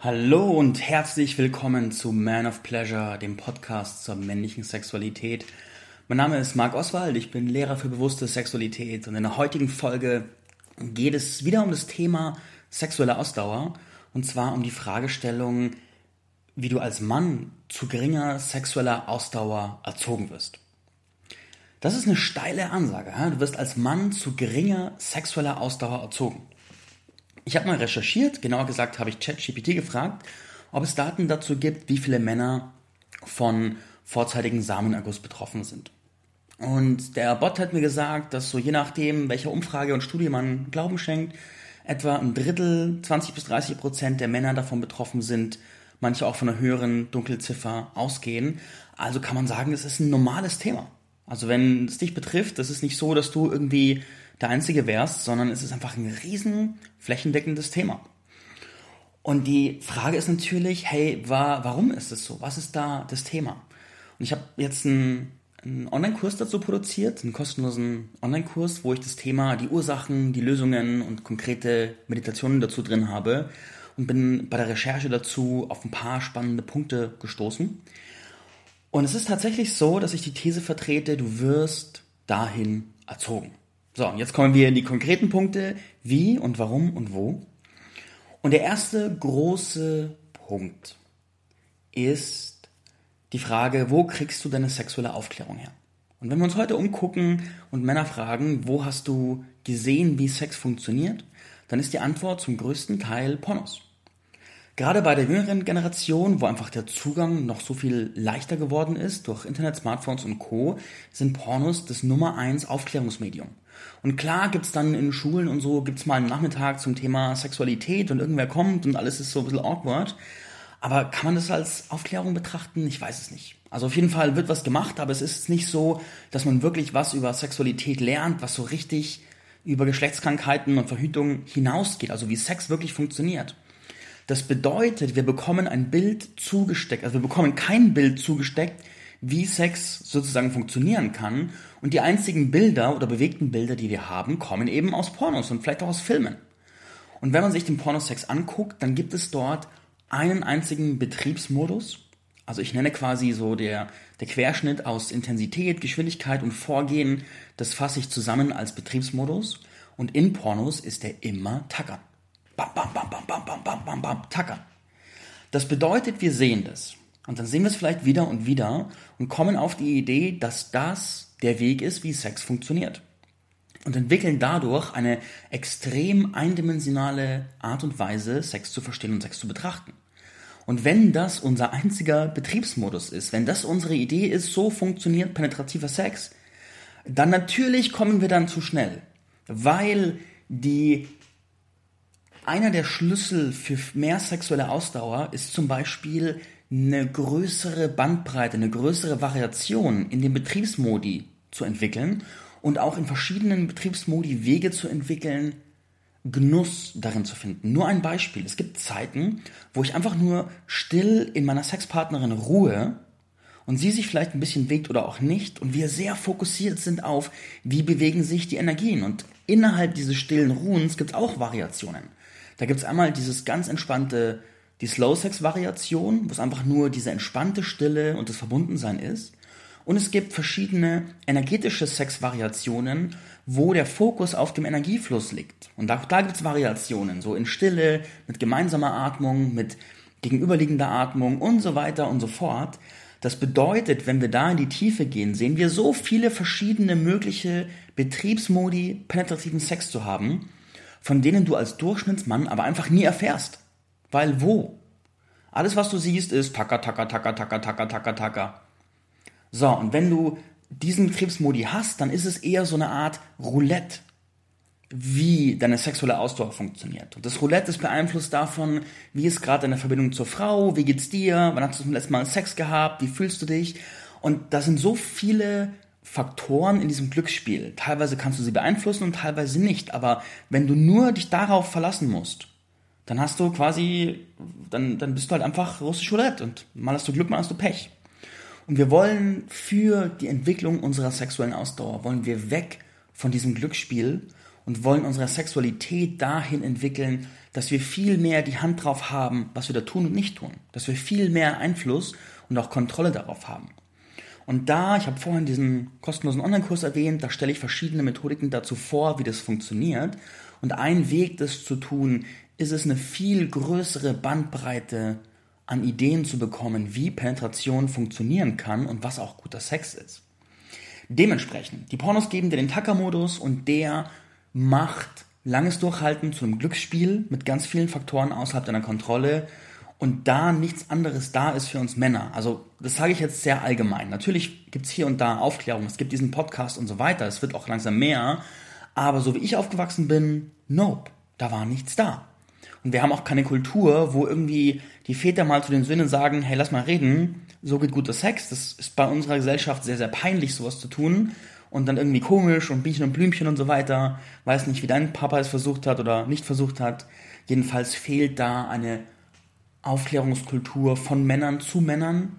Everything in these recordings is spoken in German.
Hallo und herzlich willkommen zu Man of Pleasure, dem Podcast zur männlichen Sexualität. Mein Name ist Marc Oswald, ich bin Lehrer für bewusste Sexualität und in der heutigen Folge geht es wieder um das Thema sexuelle Ausdauer und zwar um die Fragestellung, wie du als Mann zu geringer sexueller Ausdauer erzogen wirst. Das ist eine steile Ansage. Du wirst als Mann zu geringer sexueller Ausdauer erzogen. Ich habe mal recherchiert, genauer gesagt habe ich ChatGPT gefragt, ob es Daten dazu gibt, wie viele Männer von vorzeitigen Samenerguss betroffen sind. Und der Bot hat mir gesagt, dass so je nachdem, welcher Umfrage und Studie man Glauben schenkt, etwa ein Drittel, 20 bis 30 Prozent der Männer davon betroffen sind, manche auch von einer höheren Dunkelziffer ausgehen. Also kann man sagen, es ist ein normales Thema. Also wenn es dich betrifft, das ist nicht so, dass du irgendwie der Einzige wärst, sondern es ist einfach ein riesen flächendeckendes Thema. Und die Frage ist natürlich, hey, war, warum ist es so? Was ist da das Thema? Und ich habe jetzt einen, einen Online-Kurs dazu produziert, einen kostenlosen Online-Kurs, wo ich das Thema, die Ursachen, die Lösungen und konkrete Meditationen dazu drin habe und bin bei der Recherche dazu auf ein paar spannende Punkte gestoßen. Und es ist tatsächlich so, dass ich die These vertrete, du wirst dahin erzogen. So, jetzt kommen wir in die konkreten Punkte, wie und warum und wo. Und der erste große Punkt ist die Frage, wo kriegst du deine sexuelle Aufklärung her? Und wenn wir uns heute umgucken und Männer fragen, wo hast du gesehen, wie Sex funktioniert, dann ist die Antwort zum größten Teil Pornos. Gerade bei der jüngeren Generation, wo einfach der Zugang noch so viel leichter geworden ist durch Internet, Smartphones und Co., sind Pornos das Nummer eins Aufklärungsmedium. Und klar gibt's dann in Schulen und so, gibt's mal einen Nachmittag zum Thema Sexualität und irgendwer kommt und alles ist so ein bisschen awkward. Aber kann man das als Aufklärung betrachten? Ich weiß es nicht. Also auf jeden Fall wird was gemacht, aber es ist nicht so, dass man wirklich was über Sexualität lernt, was so richtig über Geschlechtskrankheiten und Verhütung hinausgeht, also wie Sex wirklich funktioniert. Das bedeutet, wir bekommen ein Bild zugesteckt, also wir bekommen kein Bild zugesteckt, wie Sex sozusagen funktionieren kann. Und die einzigen Bilder oder bewegten Bilder, die wir haben, kommen eben aus Pornos und vielleicht auch aus Filmen. Und wenn man sich den Pornosex anguckt, dann gibt es dort einen einzigen Betriebsmodus. Also ich nenne quasi so der, der Querschnitt aus Intensität, Geschwindigkeit und Vorgehen, das fasse ich zusammen als Betriebsmodus. Und in Pornos ist der immer Tackern. Bam, bam, bam, bam, bam, bam, bam, bam, bam, Tackern. Das bedeutet, wir sehen das. Und dann sehen wir es vielleicht wieder und wieder und kommen auf die Idee, dass das der Weg ist, wie Sex funktioniert. Und entwickeln dadurch eine extrem eindimensionale Art und Weise, Sex zu verstehen und Sex zu betrachten. Und wenn das unser einziger Betriebsmodus ist, wenn das unsere Idee ist, so funktioniert penetrativer Sex, dann natürlich kommen wir dann zu schnell. Weil die einer der Schlüssel für mehr sexuelle Ausdauer ist zum Beispiel eine größere Bandbreite, eine größere Variation in den Betriebsmodi zu entwickeln und auch in verschiedenen Betriebsmodi Wege zu entwickeln, Genuss darin zu finden. Nur ein Beispiel. Es gibt Zeiten, wo ich einfach nur still in meiner Sexpartnerin ruhe und sie sich vielleicht ein bisschen bewegt oder auch nicht und wir sehr fokussiert sind auf, wie bewegen sich die Energien. Und innerhalb dieses stillen Ruhens gibt es auch Variationen. Da gibt es einmal dieses ganz entspannte die Slow-Sex-Variation, wo es einfach nur diese entspannte Stille und das Verbundensein ist. Und es gibt verschiedene energetische Sex-Variationen, wo der Fokus auf dem Energiefluss liegt. Und auch da gibt es Variationen, so in Stille, mit gemeinsamer Atmung, mit gegenüberliegender Atmung und so weiter und so fort. Das bedeutet, wenn wir da in die Tiefe gehen, sehen wir so viele verschiedene mögliche Betriebsmodi, penetrativen Sex zu haben, von denen du als Durchschnittsmann aber einfach nie erfährst. Weil wo? Alles, was du siehst, ist Taka, Taka, Taka, Taka, Taka, Taka, Taka. So, und wenn du diesen Krebsmodi hast, dann ist es eher so eine Art Roulette, wie deine sexuelle Ausdauer funktioniert. Und das Roulette ist beeinflusst davon, wie ist gerade deine Verbindung zur Frau, wie geht's dir, wann hast du zum letzten Mal Sex gehabt, wie fühlst du dich? Und da sind so viele Faktoren in diesem Glücksspiel. Teilweise kannst du sie beeinflussen und teilweise nicht. Aber wenn du nur dich darauf verlassen musst, dann hast du quasi, dann, dann bist du halt einfach russisch Roulette und mal hast du Glück, mal hast du Pech. Und wir wollen für die Entwicklung unserer sexuellen Ausdauer, wollen wir weg von diesem Glücksspiel und wollen unsere Sexualität dahin entwickeln, dass wir viel mehr die Hand drauf haben, was wir da tun und nicht tun. Dass wir viel mehr Einfluss und auch Kontrolle darauf haben. Und da, ich habe vorhin diesen kostenlosen Online-Kurs erwähnt, da stelle ich verschiedene Methodiken dazu vor, wie das funktioniert. Und ein Weg, das zu tun, ist es eine viel größere Bandbreite an Ideen zu bekommen, wie Penetration funktionieren kann und was auch guter Sex ist. Dementsprechend, die Pornos geben dir den Tacker-Modus und der macht langes Durchhalten zu einem Glücksspiel mit ganz vielen Faktoren außerhalb deiner Kontrolle und da nichts anderes da ist für uns Männer. Also das sage ich jetzt sehr allgemein. Natürlich gibt es hier und da Aufklärung, es gibt diesen Podcast und so weiter, es wird auch langsam mehr, aber so wie ich aufgewachsen bin, nope, da war nichts da. Und wir haben auch keine Kultur, wo irgendwie die Väter mal zu den Söhnen sagen, hey, lass mal reden, so geht guter Sex. Das ist bei unserer Gesellschaft sehr, sehr peinlich, sowas zu tun und dann irgendwie komisch und Bienchen und Blümchen und so weiter. Weiß nicht, wie dein Papa es versucht hat oder nicht versucht hat. Jedenfalls fehlt da eine Aufklärungskultur von Männern zu Männern,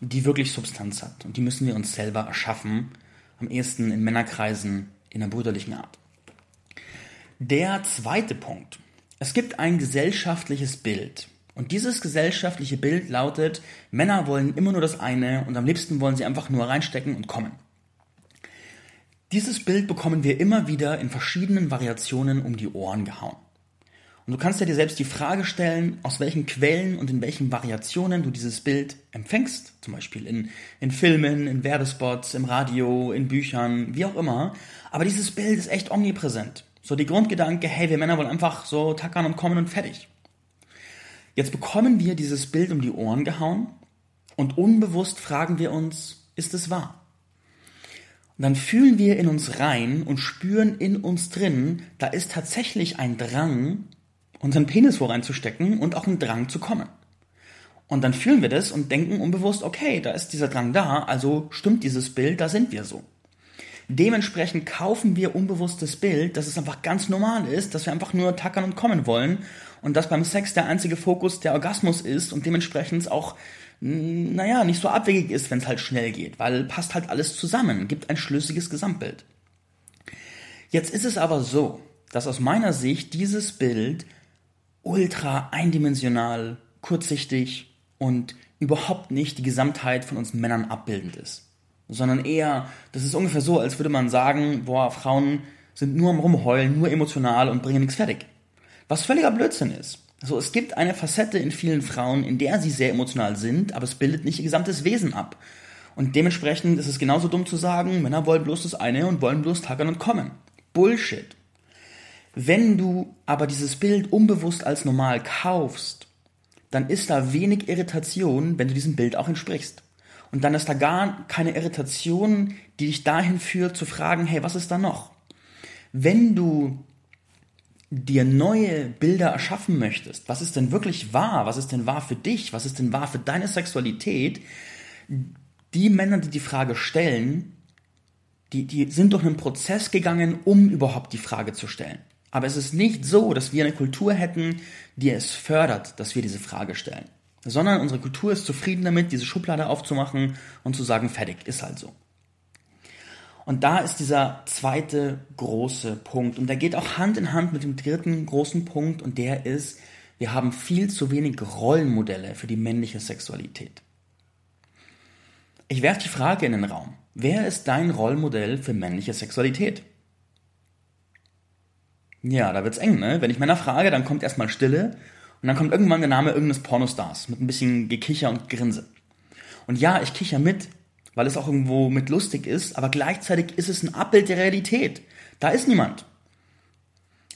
die wirklich Substanz hat. Und die müssen wir uns selber erschaffen. Am ehesten in Männerkreisen in einer brüderlichen Art. Der zweite Punkt. Es gibt ein gesellschaftliches Bild. Und dieses gesellschaftliche Bild lautet, Männer wollen immer nur das eine und am liebsten wollen sie einfach nur reinstecken und kommen. Dieses Bild bekommen wir immer wieder in verschiedenen Variationen um die Ohren gehauen. Und du kannst dir selbst die Frage stellen, aus welchen Quellen und in welchen Variationen du dieses Bild empfängst. Zum Beispiel in, in Filmen, in Werbespots, im Radio, in Büchern, wie auch immer. Aber dieses Bild ist echt omnipräsent. So die Grundgedanke, hey, wir Männer wollen einfach so tackern und kommen und fertig. Jetzt bekommen wir dieses Bild um die Ohren gehauen und unbewusst fragen wir uns, ist es wahr? Und dann fühlen wir in uns rein und spüren in uns drin, da ist tatsächlich ein Drang, unseren Penis wo reinzustecken und auch ein Drang zu kommen. Und dann fühlen wir das und denken unbewusst, okay, da ist dieser Drang da, also stimmt dieses Bild, da sind wir so. Dementsprechend kaufen wir unbewusst das Bild, dass es einfach ganz normal ist, dass wir einfach nur tackern und kommen wollen und dass beim Sex der einzige Fokus der Orgasmus ist und dementsprechend auch naja, nicht so abwegig ist, wenn es halt schnell geht, weil passt halt alles zusammen, gibt ein schlüssiges Gesamtbild. Jetzt ist es aber so, dass aus meiner Sicht dieses Bild ultra eindimensional, kurzsichtig und überhaupt nicht die Gesamtheit von uns Männern abbildend ist. Sondern eher, das ist ungefähr so, als würde man sagen, boah, Frauen sind nur am Rumheulen, nur emotional und bringen nichts fertig. Was völliger Blödsinn ist. So, es gibt eine Facette in vielen Frauen, in der sie sehr emotional sind, aber es bildet nicht ihr gesamtes Wesen ab. Und dementsprechend ist es genauso dumm zu sagen, Männer wollen bloß das eine und wollen bloß tackern und kommen. Bullshit. Wenn du aber dieses Bild unbewusst als normal kaufst, dann ist da wenig Irritation, wenn du diesem Bild auch entsprichst. Und dann ist da gar keine Irritation, die dich dahin führt zu fragen, hey, was ist da noch? Wenn du dir neue Bilder erschaffen möchtest, was ist denn wirklich wahr, was ist denn wahr für dich, was ist denn wahr für deine Sexualität, die Männer, die die Frage stellen, die, die sind durch einen Prozess gegangen, um überhaupt die Frage zu stellen. Aber es ist nicht so, dass wir eine Kultur hätten, die es fördert, dass wir diese Frage stellen. Sondern unsere Kultur ist zufrieden damit, diese Schublade aufzumachen und zu sagen, fertig, ist halt so. Und da ist dieser zweite große Punkt. Und der geht auch Hand in Hand mit dem dritten großen Punkt. Und der ist, wir haben viel zu wenig Rollenmodelle für die männliche Sexualität. Ich werfe die Frage in den Raum. Wer ist dein Rollmodell für männliche Sexualität? Ja, da wird's eng, ne? Wenn ich Männer frage, dann kommt erstmal Stille und dann kommt irgendwann der Name irgendeines Pornostars mit ein bisschen Gekicher und Grinse. Und ja, ich kicher mit, weil es auch irgendwo mit lustig ist, aber gleichzeitig ist es ein Abbild der Realität. Da ist niemand.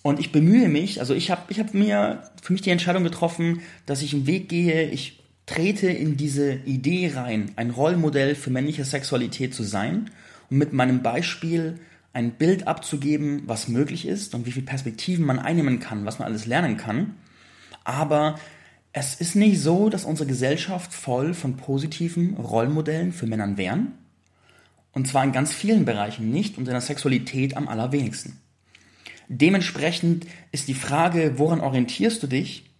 Und ich bemühe mich, also ich habe ich hab mir für mich die Entscheidung getroffen, dass ich einen Weg gehe, ich trete in diese Idee rein, ein Rollmodell für männliche Sexualität zu sein und mit meinem Beispiel ein Bild abzugeben, was möglich ist und wie viele Perspektiven man einnehmen kann, was man alles lernen kann. Aber es ist nicht so, dass unsere Gesellschaft voll von positiven Rollmodellen für Männern wären. Und zwar in ganz vielen Bereichen nicht und in der Sexualität am allerwenigsten. Dementsprechend ist die Frage, woran orientierst du dich,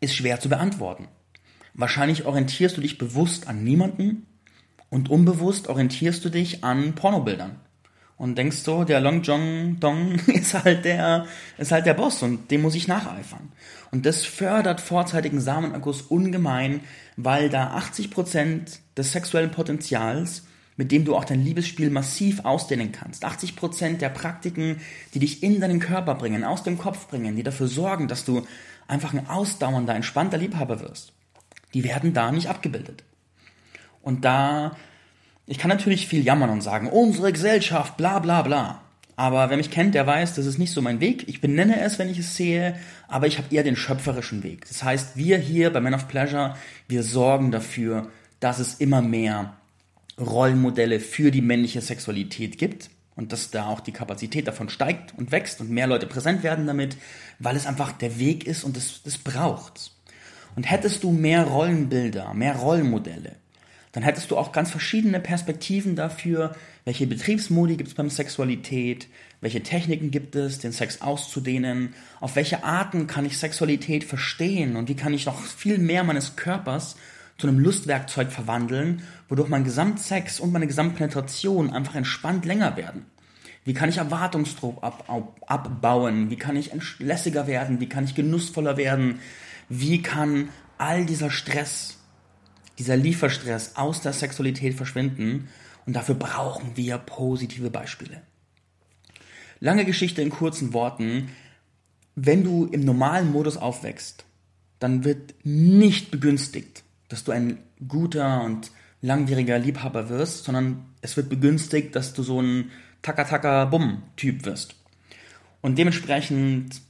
ist schwer zu beantworten. Wahrscheinlich orientierst du dich bewusst an niemanden und unbewusst orientierst du dich an Pornobildern und denkst so, der Long John Dong ist halt der, ist halt der Boss und dem muss ich nacheifern. Und das fördert vorzeitigen Samenakkus ungemein, weil da 80% des sexuellen Potenzials, mit dem du auch dein Liebesspiel massiv ausdehnen kannst, 80% der Praktiken, die dich in deinen Körper bringen, aus dem Kopf bringen, die dafür sorgen, dass du einfach ein ausdauernder, entspannter Liebhaber wirst, die werden da nicht abgebildet. Und da ich kann natürlich viel jammern und sagen, unsere Gesellschaft, bla bla bla. Aber wer mich kennt, der weiß, das ist nicht so mein Weg. Ich benenne es, wenn ich es sehe, aber ich habe eher den schöpferischen Weg. Das heißt, wir hier bei Men of Pleasure, wir sorgen dafür, dass es immer mehr Rollenmodelle für die männliche Sexualität gibt und dass da auch die Kapazität davon steigt und wächst und mehr Leute präsent werden damit, weil es einfach der Weg ist und das, das braucht. Und hättest du mehr Rollenbilder, mehr Rollenmodelle, dann hättest du auch ganz verschiedene Perspektiven dafür, welche Betriebsmodi gibt es beim Sexualität, welche Techniken gibt es, den Sex auszudehnen, auf welche Arten kann ich Sexualität verstehen und wie kann ich noch viel mehr meines Körpers zu einem Lustwerkzeug verwandeln, wodurch mein Gesamtsex und meine Gesamtpenetration einfach entspannt länger werden. Wie kann ich Erwartungsdruck ab, ab, abbauen? Wie kann ich lässiger werden? Wie kann ich genussvoller werden? Wie kann all dieser Stress dieser Lieferstress aus der Sexualität verschwinden und dafür brauchen wir positive Beispiele. Lange Geschichte in kurzen Worten. Wenn du im normalen Modus aufwächst, dann wird nicht begünstigt, dass du ein guter und langwieriger Liebhaber wirst, sondern es wird begünstigt, dass du so ein Taka-Taka-Bumm-Typ wirst. Und dementsprechend,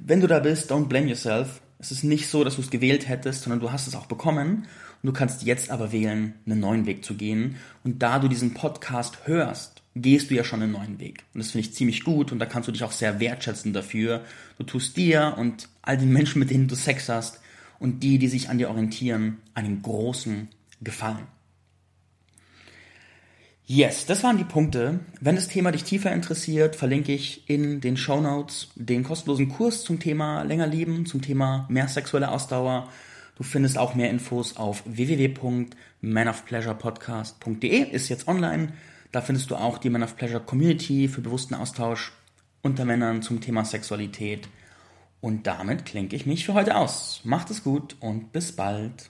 wenn du da bist, don't blame yourself. Es ist nicht so, dass du es gewählt hättest, sondern du hast es auch bekommen Du kannst jetzt aber wählen, einen neuen Weg zu gehen. Und da du diesen Podcast hörst, gehst du ja schon einen neuen Weg. Und das finde ich ziemlich gut und da kannst du dich auch sehr wertschätzen dafür. Du tust dir und all den Menschen, mit denen du Sex hast und die, die sich an dir orientieren, einen großen Gefallen. Yes, das waren die Punkte. Wenn das Thema dich tiefer interessiert, verlinke ich in den Show Notes den kostenlosen Kurs zum Thema länger leben, zum Thema mehr sexuelle Ausdauer Du findest auch mehr Infos auf www.manofpleasurepodcast.de, ist jetzt online. Da findest du auch die Man of Pleasure Community für bewussten Austausch unter Männern zum Thema Sexualität. Und damit klinke ich mich für heute aus. Macht es gut und bis bald.